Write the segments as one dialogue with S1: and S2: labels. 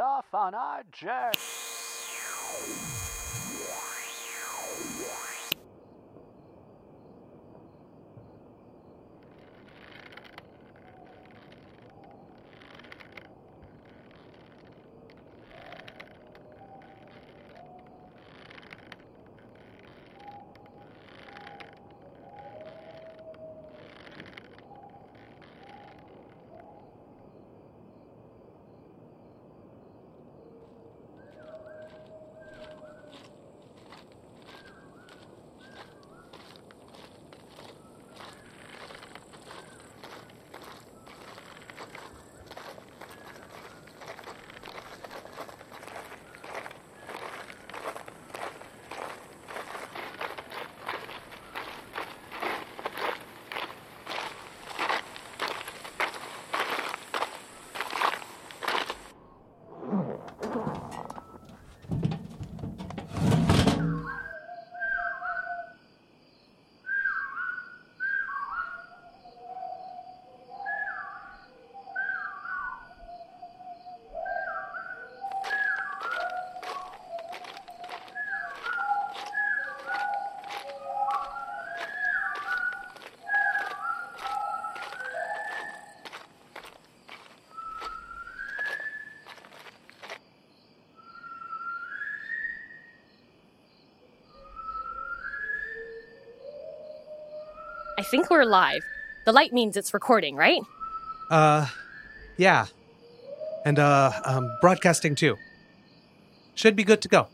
S1: off on our journey.
S2: Think we're live. The light means it's recording, right?
S3: Uh, yeah. And, uh, um, broadcasting too. Should be good to go.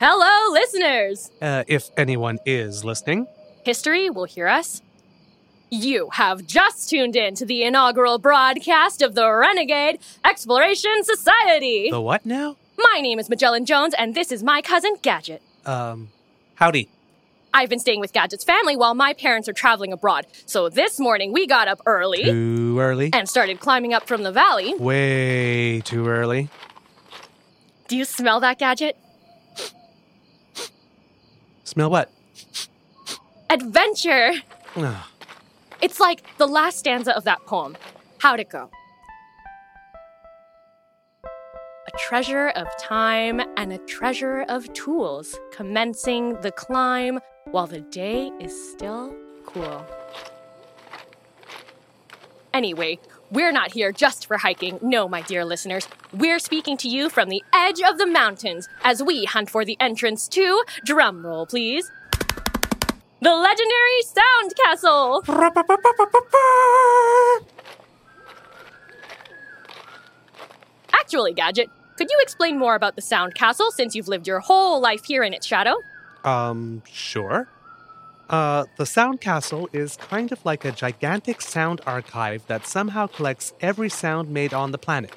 S2: Hello, listeners!
S3: Uh, if anyone is listening.
S2: History will hear us. You have just tuned in to the inaugural broadcast of the Renegade Exploration Society.
S3: The what now?
S2: My name is Magellan Jones, and this is my cousin Gadget.
S3: Um, howdy.
S2: I've been staying with Gadget's family while my parents are traveling abroad. So this morning we got up early
S3: Too early?
S2: and started climbing up from the valley.
S3: Way too early.
S2: Do you smell that, Gadget?
S3: Smell what?
S2: Adventure! It's like the last stanza of that poem. How'd it go? A treasure of time and a treasure of tools, commencing the climb while the day is still cool. Anyway, we're not here just for hiking. No, my dear listeners. We're speaking to you from the edge of the mountains as we hunt for the entrance to, drumroll please, the legendary Sound Castle. Actually, Gadget, could you explain more about the Sound Castle since you've lived your whole life here in its shadow?
S3: Um, sure. Uh, the Sound Castle is kind of like a gigantic sound archive that somehow collects every sound made on the planet.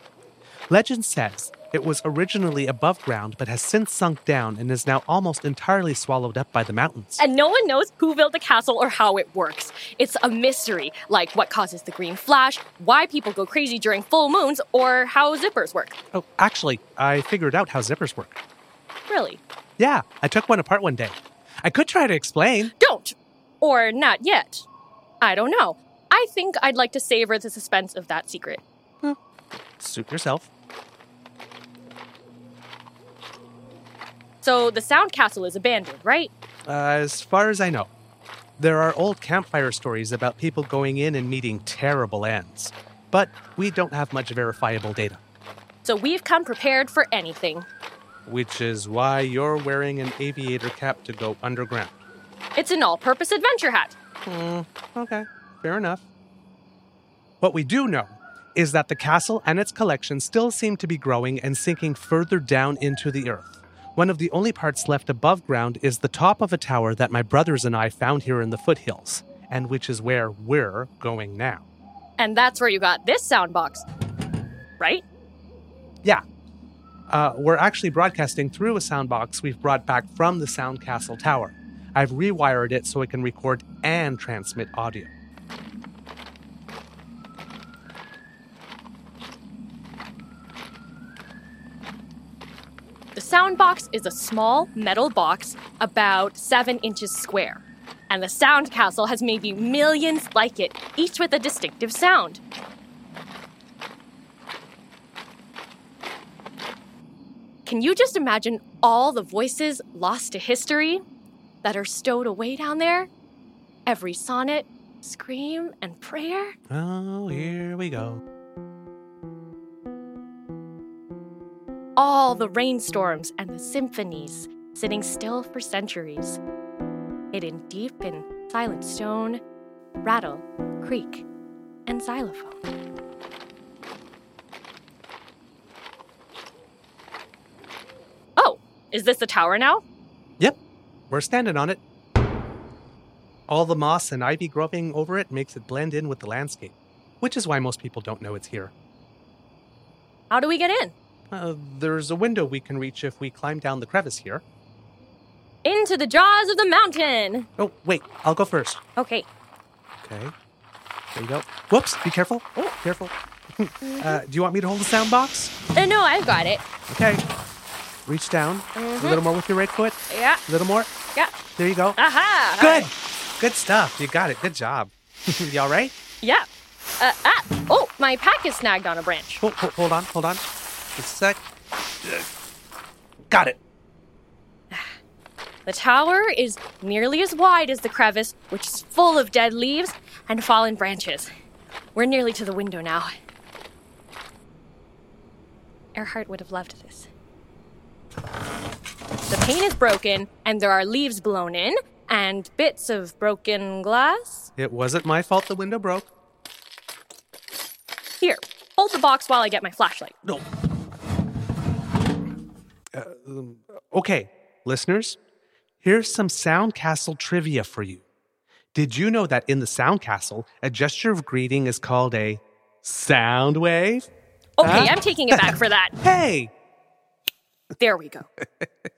S3: Legend says it was originally above ground but has since sunk down and is now almost entirely swallowed up by the mountains.
S2: And no one knows who built the castle or how it works. It's a mystery, like what causes the green flash, why people go crazy during full moons, or how zippers work.
S3: Oh, actually, I figured out how zippers work.
S2: Really?
S3: Yeah, I took one apart one day. I could try to explain.
S2: Don't! Or not yet. I don't know. I think I'd like to savor the suspense of that secret.
S3: Suit yourself.
S2: So the Sound Castle is abandoned, right?
S3: Uh, as far as I know, there are old campfire stories about people going in and meeting terrible ends. But we don't have much verifiable data,
S2: So we've come prepared for anything.
S3: Which is why you're wearing an aviator cap to go underground.
S2: It's an all purpose adventure hat.
S3: Hmm, okay, fair enough. What we do know is that the castle and its collection still seem to be growing and sinking further down into the earth. One of the only parts left above ground is the top of a tower that my brothers and I found here in the foothills, and which is where we're going now.
S2: And that's where you got this sound box. Right?
S3: Yeah. Uh, we're actually broadcasting through a sound box we've brought back from the Sound Castle Tower. I've rewired it so it can record and transmit audio.
S2: The sound box is a small metal box about seven inches square. And the sound castle has maybe millions like it, each with a distinctive sound. Can you just imagine all the voices lost to history that are stowed away down there? Every sonnet, scream, and prayer?
S3: Oh, here we go.
S2: All the rainstorms and the symphonies sitting still for centuries. Hidden deep in silent stone, rattle, creak, and xylophone. Oh, is this the tower now?
S3: Yep, we're standing on it. All the moss and ivy growing over it makes it blend in with the landscape, which is why most people don't know it's here.
S2: How do we get in?
S3: Uh, there's a window we can reach if we climb down the crevice here.
S2: Into the jaws of the mountain!
S3: Oh, wait, I'll go first.
S2: Okay.
S3: Okay. There you go. Whoops, be careful. Oh, careful. uh, do you want me to hold the sound box?
S2: Uh, no, I've got it.
S3: Okay. Reach down. A little more with your right foot.
S2: Yeah,
S3: A little more.
S2: yeah.
S3: There you go.
S2: Aha!
S3: Good. Good stuff. You got it. Good job. you all right?
S2: Yeah. Uh, ah! Oh, my pack is snagged on a branch.
S3: Hold, hold, hold on. Hold on. Just a sec. Uh, Got it.
S2: The tower is nearly as wide as the crevice, which is full of dead leaves and fallen branches. We're nearly to the window now. Earhart would have loved this. The pane is broken, and there are leaves blown in, and bits of broken glass.
S3: It wasn't my fault the window broke.
S2: Here, hold the box while I get my flashlight.
S3: No. Uh, okay, listeners, here's some Soundcastle trivia for you. Did you know that in the Soundcastle, a gesture of greeting is called a sound wave?
S2: Okay,
S3: Huh?
S2: I'm taking it back for that.
S3: Hey!
S2: There we go.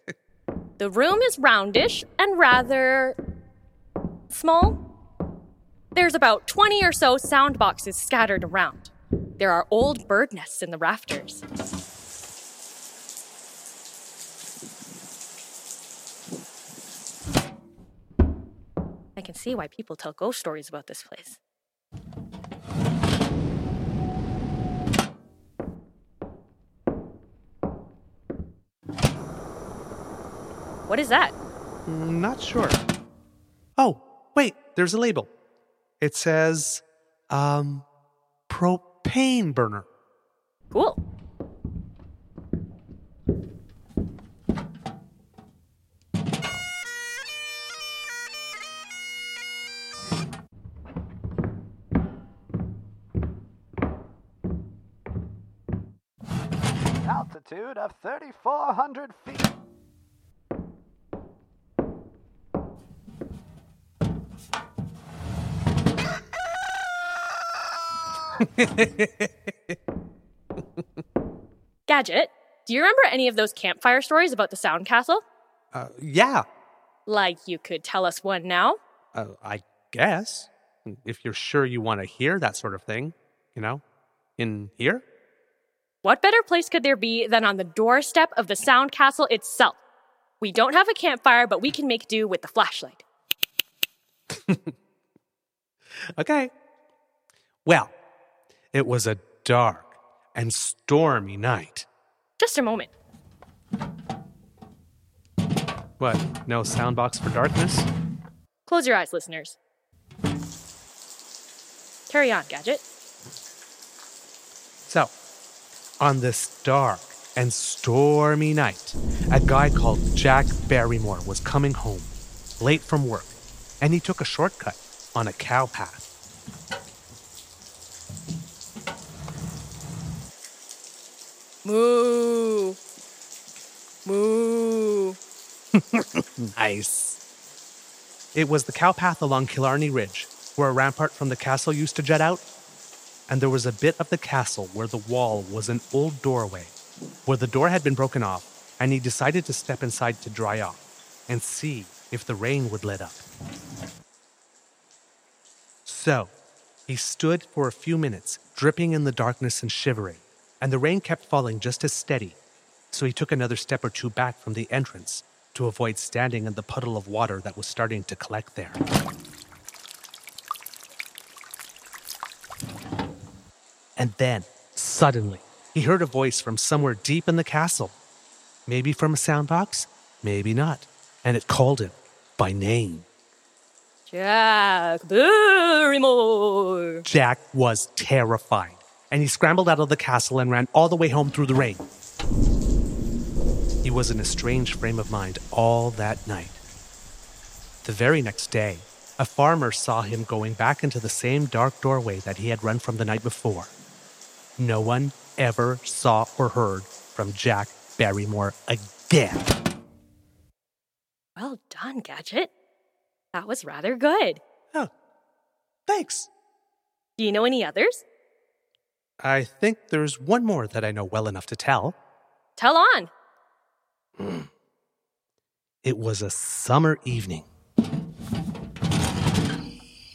S2: the room is roundish and rather small. There's about 20 or so sound boxes scattered around. There are old bird nests in the rafters. I can see why people tell ghost stories about this place. What is that?
S3: Not sure. Oh, wait, there's a label. It says, um, propane burner.
S2: Cool.
S1: Altitude of 3,400 feet.
S2: Gadget, do you remember any of those campfire stories about the Sound Castle?
S3: Uh, yeah,
S2: Like you could tell us one now?
S3: uh, I guess. If you're sure you want to hear that sort of thing, you know, in here.
S2: What better place could there be than on the doorstep of the Sound Castle itself? We don't have a campfire, but we can make do with the flashlight.
S3: Okay. Well, it was a dark and stormy night.
S2: Just a moment.
S3: What? No soundbox for darkness?
S2: Close your eyes, listeners. Carry on, Gadget.
S3: So, on this dark and stormy night, a guy called Jack Barrymore was coming home, late from work, and he took a shortcut on a cow path.
S2: Moo. Moo.
S3: Nice. It was the cow path along Killarney Ridge, where a rampart from the castle used to jut out. And there was a bit of the castle where the wall was an old doorway, where the door had been broken off, and he decided to step inside to dry off and see if the rain would let up. So, he stood for a few minutes, dripping in the darkness and shivering, and the rain kept falling just as steady. So he took another step or two back from the entrance to avoid standing in the puddle of water that was starting to collect there. And then, suddenly, he heard a voice from somewhere deep in the castle. Maybe from a sound box, maybe not. And it called him by name.
S2: Jack Barrymore.
S3: Jack was terrified, and he scrambled out of the castle and ran all the way home through the rain. He was in a strange frame of mind all that night. The very next day, a farmer saw him going back into the same dark doorway that he had run from the night before. No one ever saw or heard from Jack Barrymore again.
S2: Well done, Gadget. That was rather good.
S3: Oh, thanks.
S2: Do you know any others?
S3: I think there's one more that I know well enough to tell.
S2: Tell on.
S3: It was a summer evening.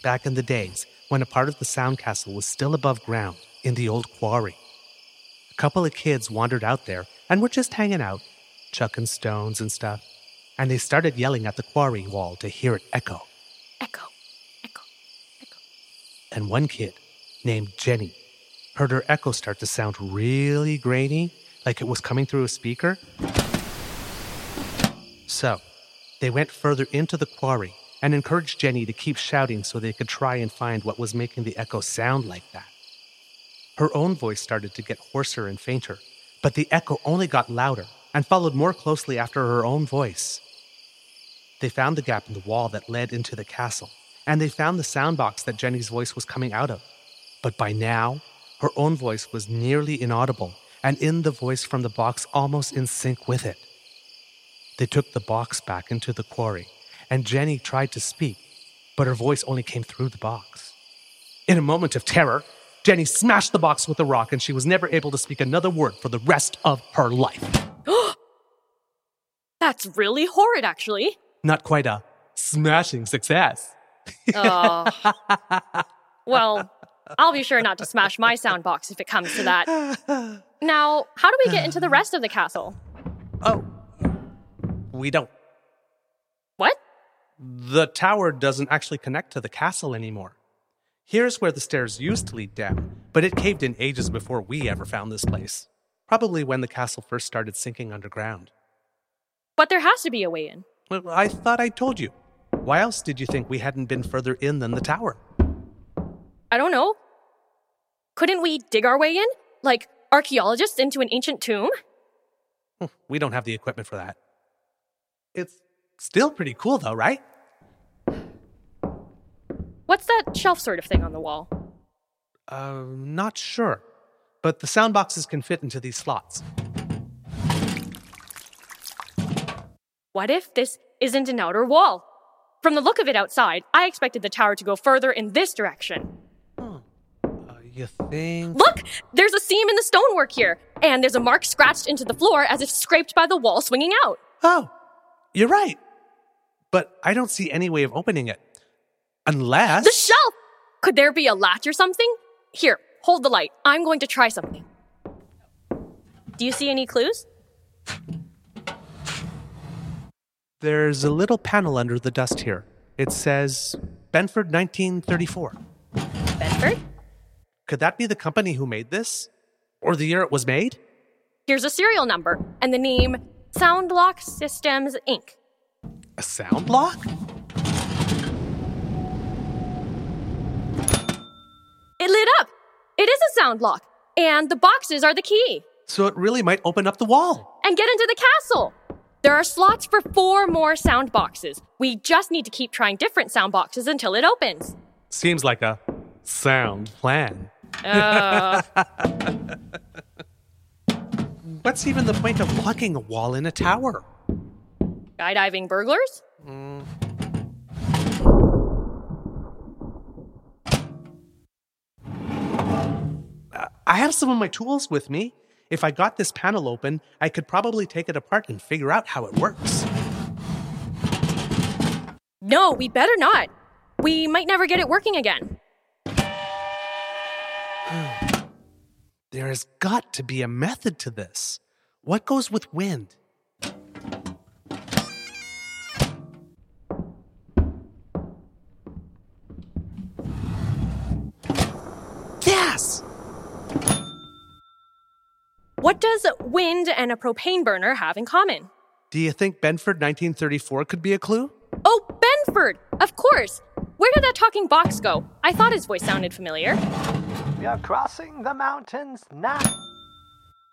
S3: Back in the days when a part of the Sound Castle was still above ground in the old quarry. A couple of kids wandered out there and were just hanging out, chucking stones and stuff, and they started yelling at the quarry wall to hear it echo.
S2: Echo, echo, echo.
S3: And one kid, named Jenny, heard her echo start to sound really grainy, like it was coming through a speaker. So, they went further into the quarry and encouraged Jenny to keep shouting so they could try and find what was making the echo sound like that. Her own voice started to get hoarser and fainter, but the echo only got louder and followed more closely after her own voice. They found the gap in the wall that led into the castle, and they found the sound box that Jenny's voice was coming out of. But by now, her own voice was nearly inaudible, and in the voice from the box almost in sync with it. They took the box back into the quarry, and Jenny tried to speak, but her voice only came through the box. In a moment of terror, Jenny smashed the box with a rock, and she was never able to speak another word for the rest of her life.
S2: That's really horrid, actually.
S3: Not quite a smashing success.
S2: Oh. well, I'll be sure not to smash my sound box if it comes to that. Now, how do we get into the rest of the castle?
S3: Oh, we don't.
S2: What?
S3: The tower doesn't actually connect to the castle anymore. Here's where the stairs used to lead down, but it caved in ages before we ever found this place. Probably when the castle first started sinking underground.
S2: But there has to be a way in.
S3: Well, I thought I told you. Why else did you think we hadn't been further in than the tower?
S2: I don't know. Couldn't we dig our way in? Like archaeologists into an ancient tomb?
S3: Hmm, We don't have the equipment for that. It's still pretty cool, though, right?
S2: What's that shelf sort of thing on the wall?
S3: Uh, not sure. But the sound boxes can fit into these slots.
S2: What if this isn't an outer wall? From the look of it outside, I expected the tower to go further in this direction.
S3: You think?
S2: Look! There's a seam in the stonework here, and there's a mark scratched into the floor as if scraped by the wall swinging out.
S3: Oh, you're right. But I don't see any way of opening it. Unless.
S2: The shelf! Could there be a latch or something? Here, hold the light. I'm going to try something. Do you see any clues?
S3: There's a little panel under the dust here. It says Benford 1934.
S2: Bedford?
S3: Could that be the company who made this? Or the year it was made?
S2: Here's a serial number and the name Soundlock Systems Inc.
S3: A sound lock?
S2: It lit up! It is a sound lock, and the boxes are the key.
S3: So it really might open up the wall.
S2: And get into the castle! There are slots for four more sound boxes. We just need to keep trying different sound boxes until it opens.
S3: Seems like a sound plan. What's even the point of locking a wall in a tower?
S2: skydiving burglars? Mm.
S3: I have some of my tools with me. If I got this panel open, I could probably take it apart and figure out how it works.
S2: No, we better not. We might never get it working again.
S3: There has got to be a method to this. What goes with wind? Yes!
S2: What does wind and a propane burner have in common?
S3: Do you think Benford 1934 could be a clue?
S2: Oh, Benford! Of course! Where did that talking box go? I thought his voice sounded familiar.
S1: We are crossing the mountains now.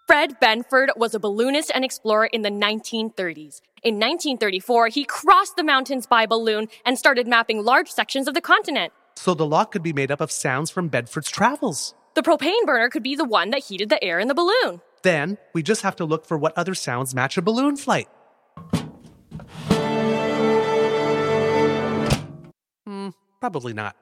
S2: Fred Benford was a balloonist and explorer in the 1930s. In 1934, he crossed the mountains by balloon and started mapping large sections of the continent.
S3: So the lock could be made up of sounds from Benford's travels.
S2: The propane burner could be the one that heated the air in the balloon.
S3: Then we just have to look for what other sounds match a balloon flight. Hmm, probably not.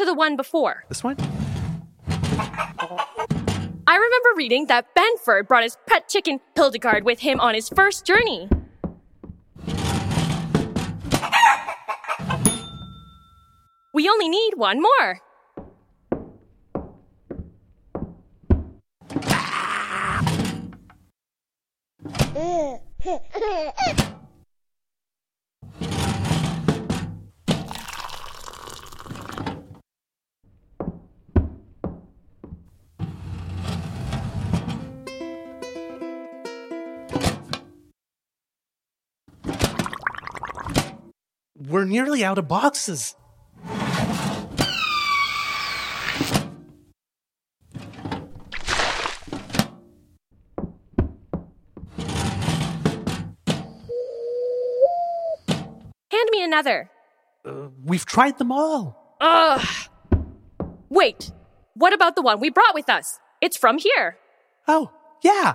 S2: To the one before.
S3: This one?
S2: I remember reading that Benford brought his pet chicken Hildegard with him on his first journey. We only need one more.
S3: nearly out of boxes.
S2: Hand me another.
S3: Uh, we've tried them all.
S2: Ugh. Wait, what about the one we brought with us? It's from here.
S3: Oh, yeah.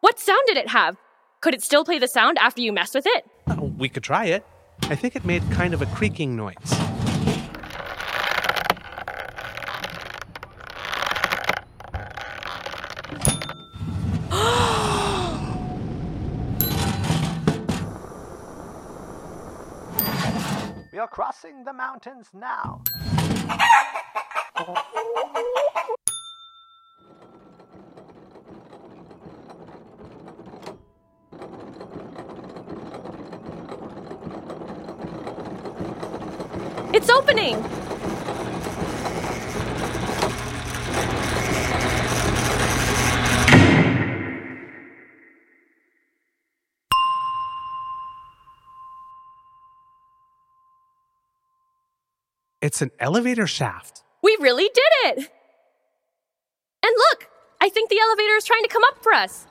S2: What sound did it have? Could it still play the sound after you messed with it?
S3: Oh, we could try it. I think it made kind of a creaking noise.
S1: We are crossing the mountains now.
S2: It's opening!
S3: It's an elevator shaft.
S2: We really did it! And look! I think the elevator is trying to come up for us.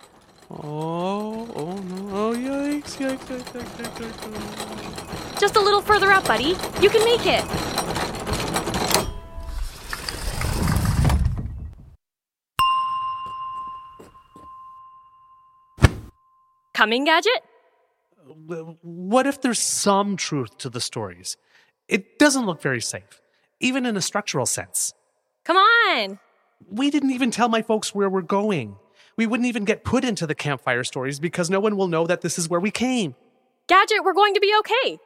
S3: Oh, oh no. Oh, yikes, yikes, yikes, yikes, yikes, yikes.
S2: Just a little further up, buddy. You can make it. Coming, Gadget?
S3: What if there's some truth to the stories? It doesn't look very safe, even in a structural sense.
S2: Come on!
S3: We didn't even tell my folks where we're going. We wouldn't even get put into the campfire stories because no one will know that this is where we came.
S2: Gadget, we're going to be okay.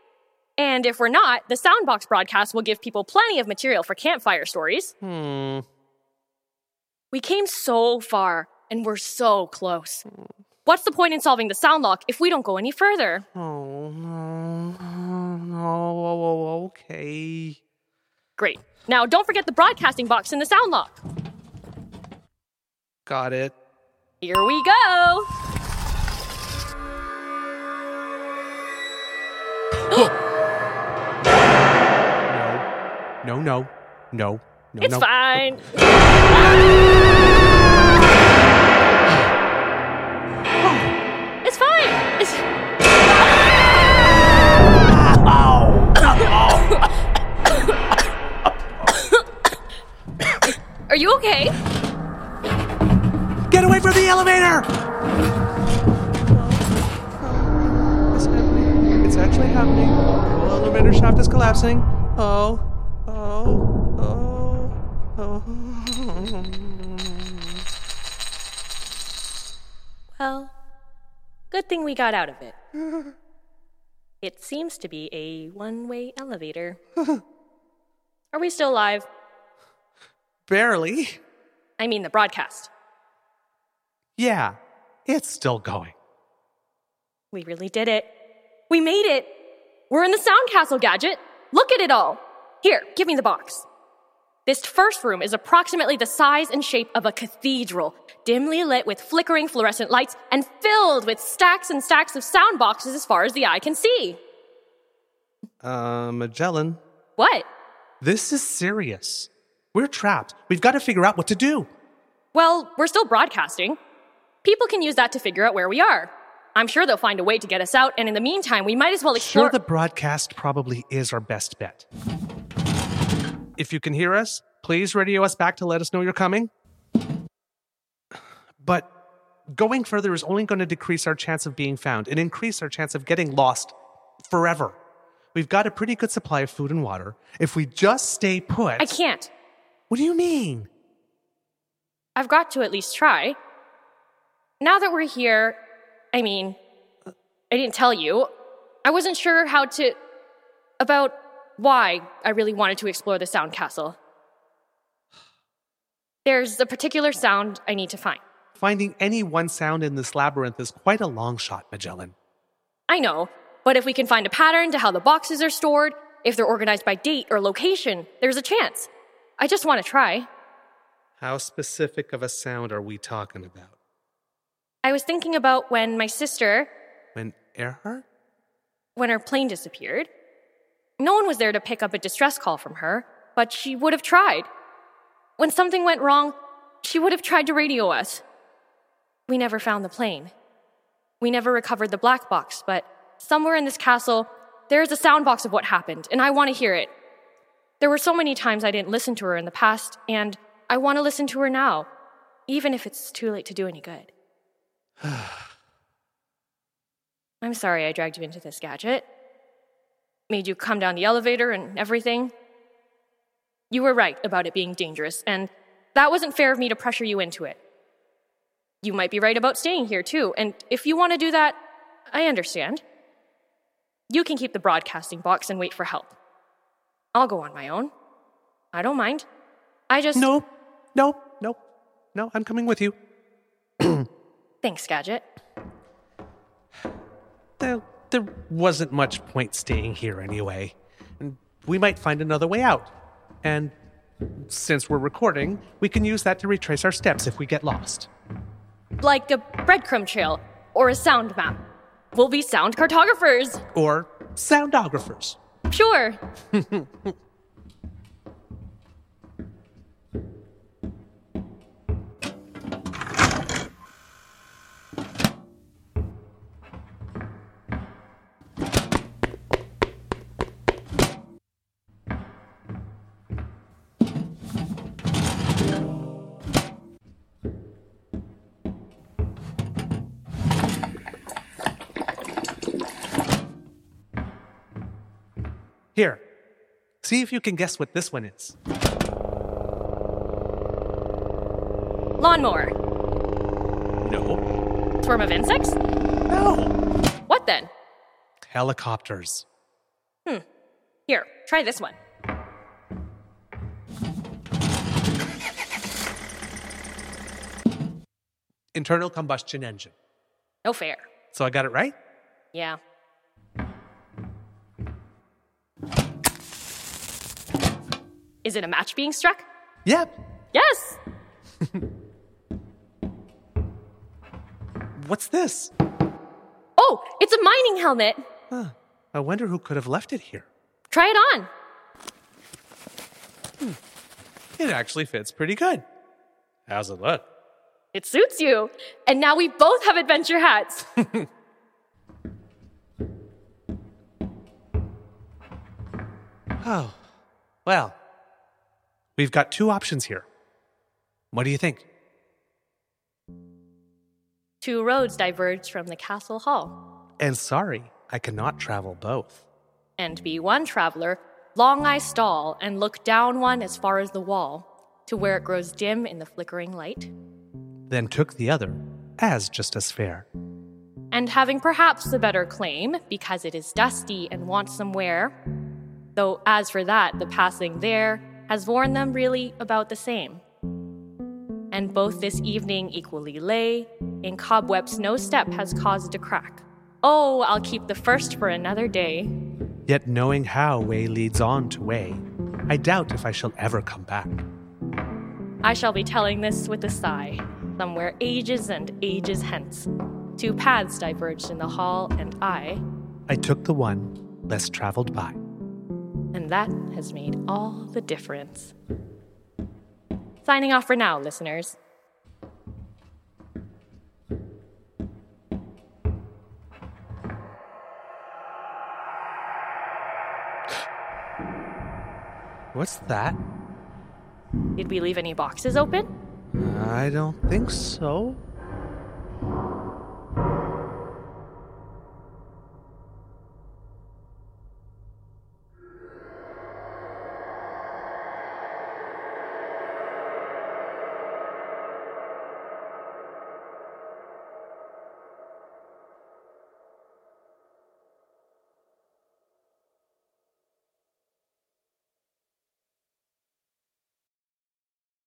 S2: And if we're not, the Soundbox broadcast will give people plenty of material for campfire stories.
S3: Hmm.
S2: We came so far, and we're so close. What's the point in solving the sound lock if we don't go any further?
S3: Oh, no. Oh, okay.
S2: Great. Now, don't forget the broadcasting box in the sound lock.
S3: Got it.
S2: Here we go.
S3: No, no, no, no,
S2: It's
S3: no.
S2: fine. It's fine. It's... Are you okay?
S3: Get away from the elevator! It's happening. It's actually happening. The elevator shaft is collapsing. Oh, oh, oh, oh.
S2: Well, good thing we got out of it. It seems to be a one way elevator. Are we still alive?
S3: Barely.
S2: I mean, the broadcast.
S3: Yeah, it's still going.
S2: We really did it. We made it. We're in the Sound Castle gadget. Look at it all. Here, give me the box. This first room is approximately the size and shape of a cathedral, dimly lit with flickering fluorescent lights and filled with stacks and stacks of sound boxes as far as the eye can see.
S3: Uh, Magellan,
S2: What?
S3: this is serious. We're trapped. We've got to figure out what to do.
S2: Well, we're still broadcasting. People can use that to figure out where we are. I'm sure they'll find a way to get us out, and in the meantime, we might as well explore.
S3: Sure, the broadcast probably is our best bet. If you can hear us, please radio us back to let us know you're coming. But going further is only going to decrease our chance of being found and increase our chance of getting lost forever. We've got a pretty good supply of food and water. If we just stay put.
S2: I can't.
S3: What do you mean?
S2: I've got to at least try. Now that we're here, I mean, I didn't tell you. I wasn't sure how to. about why I really wanted to explore the Sound Castle. There's a particular sound I need to find.
S3: Finding any one sound in this labyrinth is quite a long shot, Magellan.
S2: I know, but if we can find a pattern to how the boxes are stored, if they're organized by date or location, there's a chance. I just want to try.
S3: How specific of a sound are we talking about?
S2: I was thinking about when my sister,
S3: When Earhart?
S2: when her plane disappeared. No one was there to pick up a distress call from her, but she would have tried. When something went wrong, she would have tried to radio us. We never found the plane. We never recovered the black box, but somewhere in this castle, there is a sound box of what happened, and I want to hear it. There were so many times I didn't listen to her in the past, and I want to listen to her now, even if it's too late to do any good. I'm sorry I dragged you into this gadget. Made you come down the elevator and everything. You were right about it being dangerous, and that wasn't fair of me to pressure you into it. You might be right about staying here, too, and if you want to do that, I understand. You can keep the broadcasting box and wait for help. I'll go on my own. I don't mind. I just.
S3: No, no, no, no, I'm coming with you.
S2: Thanks, Gadget.
S3: There, there wasn't much point staying here anyway. And we might find another way out. And since we're recording, we can use that to retrace our steps if we get lost.
S2: Like a breadcrumb trail or a sound map. We'll be sound cartographers.
S3: Or soundographers.
S2: Sure.
S3: see if you can guess what this one is.
S2: Lawnmower.
S3: No.
S2: Swarm of insects?
S3: No.
S2: What then?
S3: Helicopters. Hmm.
S2: Here, try this one.
S3: Internal combustion engine.
S2: No fair.
S3: So I got it right?
S2: Yeah. Is it a match being struck?
S3: Yep.
S2: Yes!
S3: What's this?
S2: Oh, it's a mining helmet!
S3: Huh. I wonder who could have left it here.
S2: Try it on. Hmm.
S3: It actually fits pretty good. How's it look?
S2: It suits you. And now we both have adventure hats.
S3: Oh, well, we've got two options here. What do you think?
S2: Two roads diverge from the castle hall.
S3: And sorry, I cannot travel both.
S2: And be one traveler, long I stall and look down one as far as the wall, to where it grows dim in the flickering light.
S3: Then took the other, as just as fair.
S2: and having perhaps the better claim because it is dusty and wants some wear. Though, as for that, the passing there has worn them really about the same. And both this evening equally lay, in cobwebs no step has caused a crack. Oh, I'll keep the first for another day.
S3: Yet knowing how way leads on to way, I doubt if I shall ever come back.
S2: I shall be telling this with a sigh, somewhere ages and ages hence. Two paths diverged in the hall, and I,
S3: I took the one less traveled by.
S2: And that has made all the difference. Signing off for now, listeners.
S3: What's that?
S2: Did we leave any boxes open?
S3: I don't think so.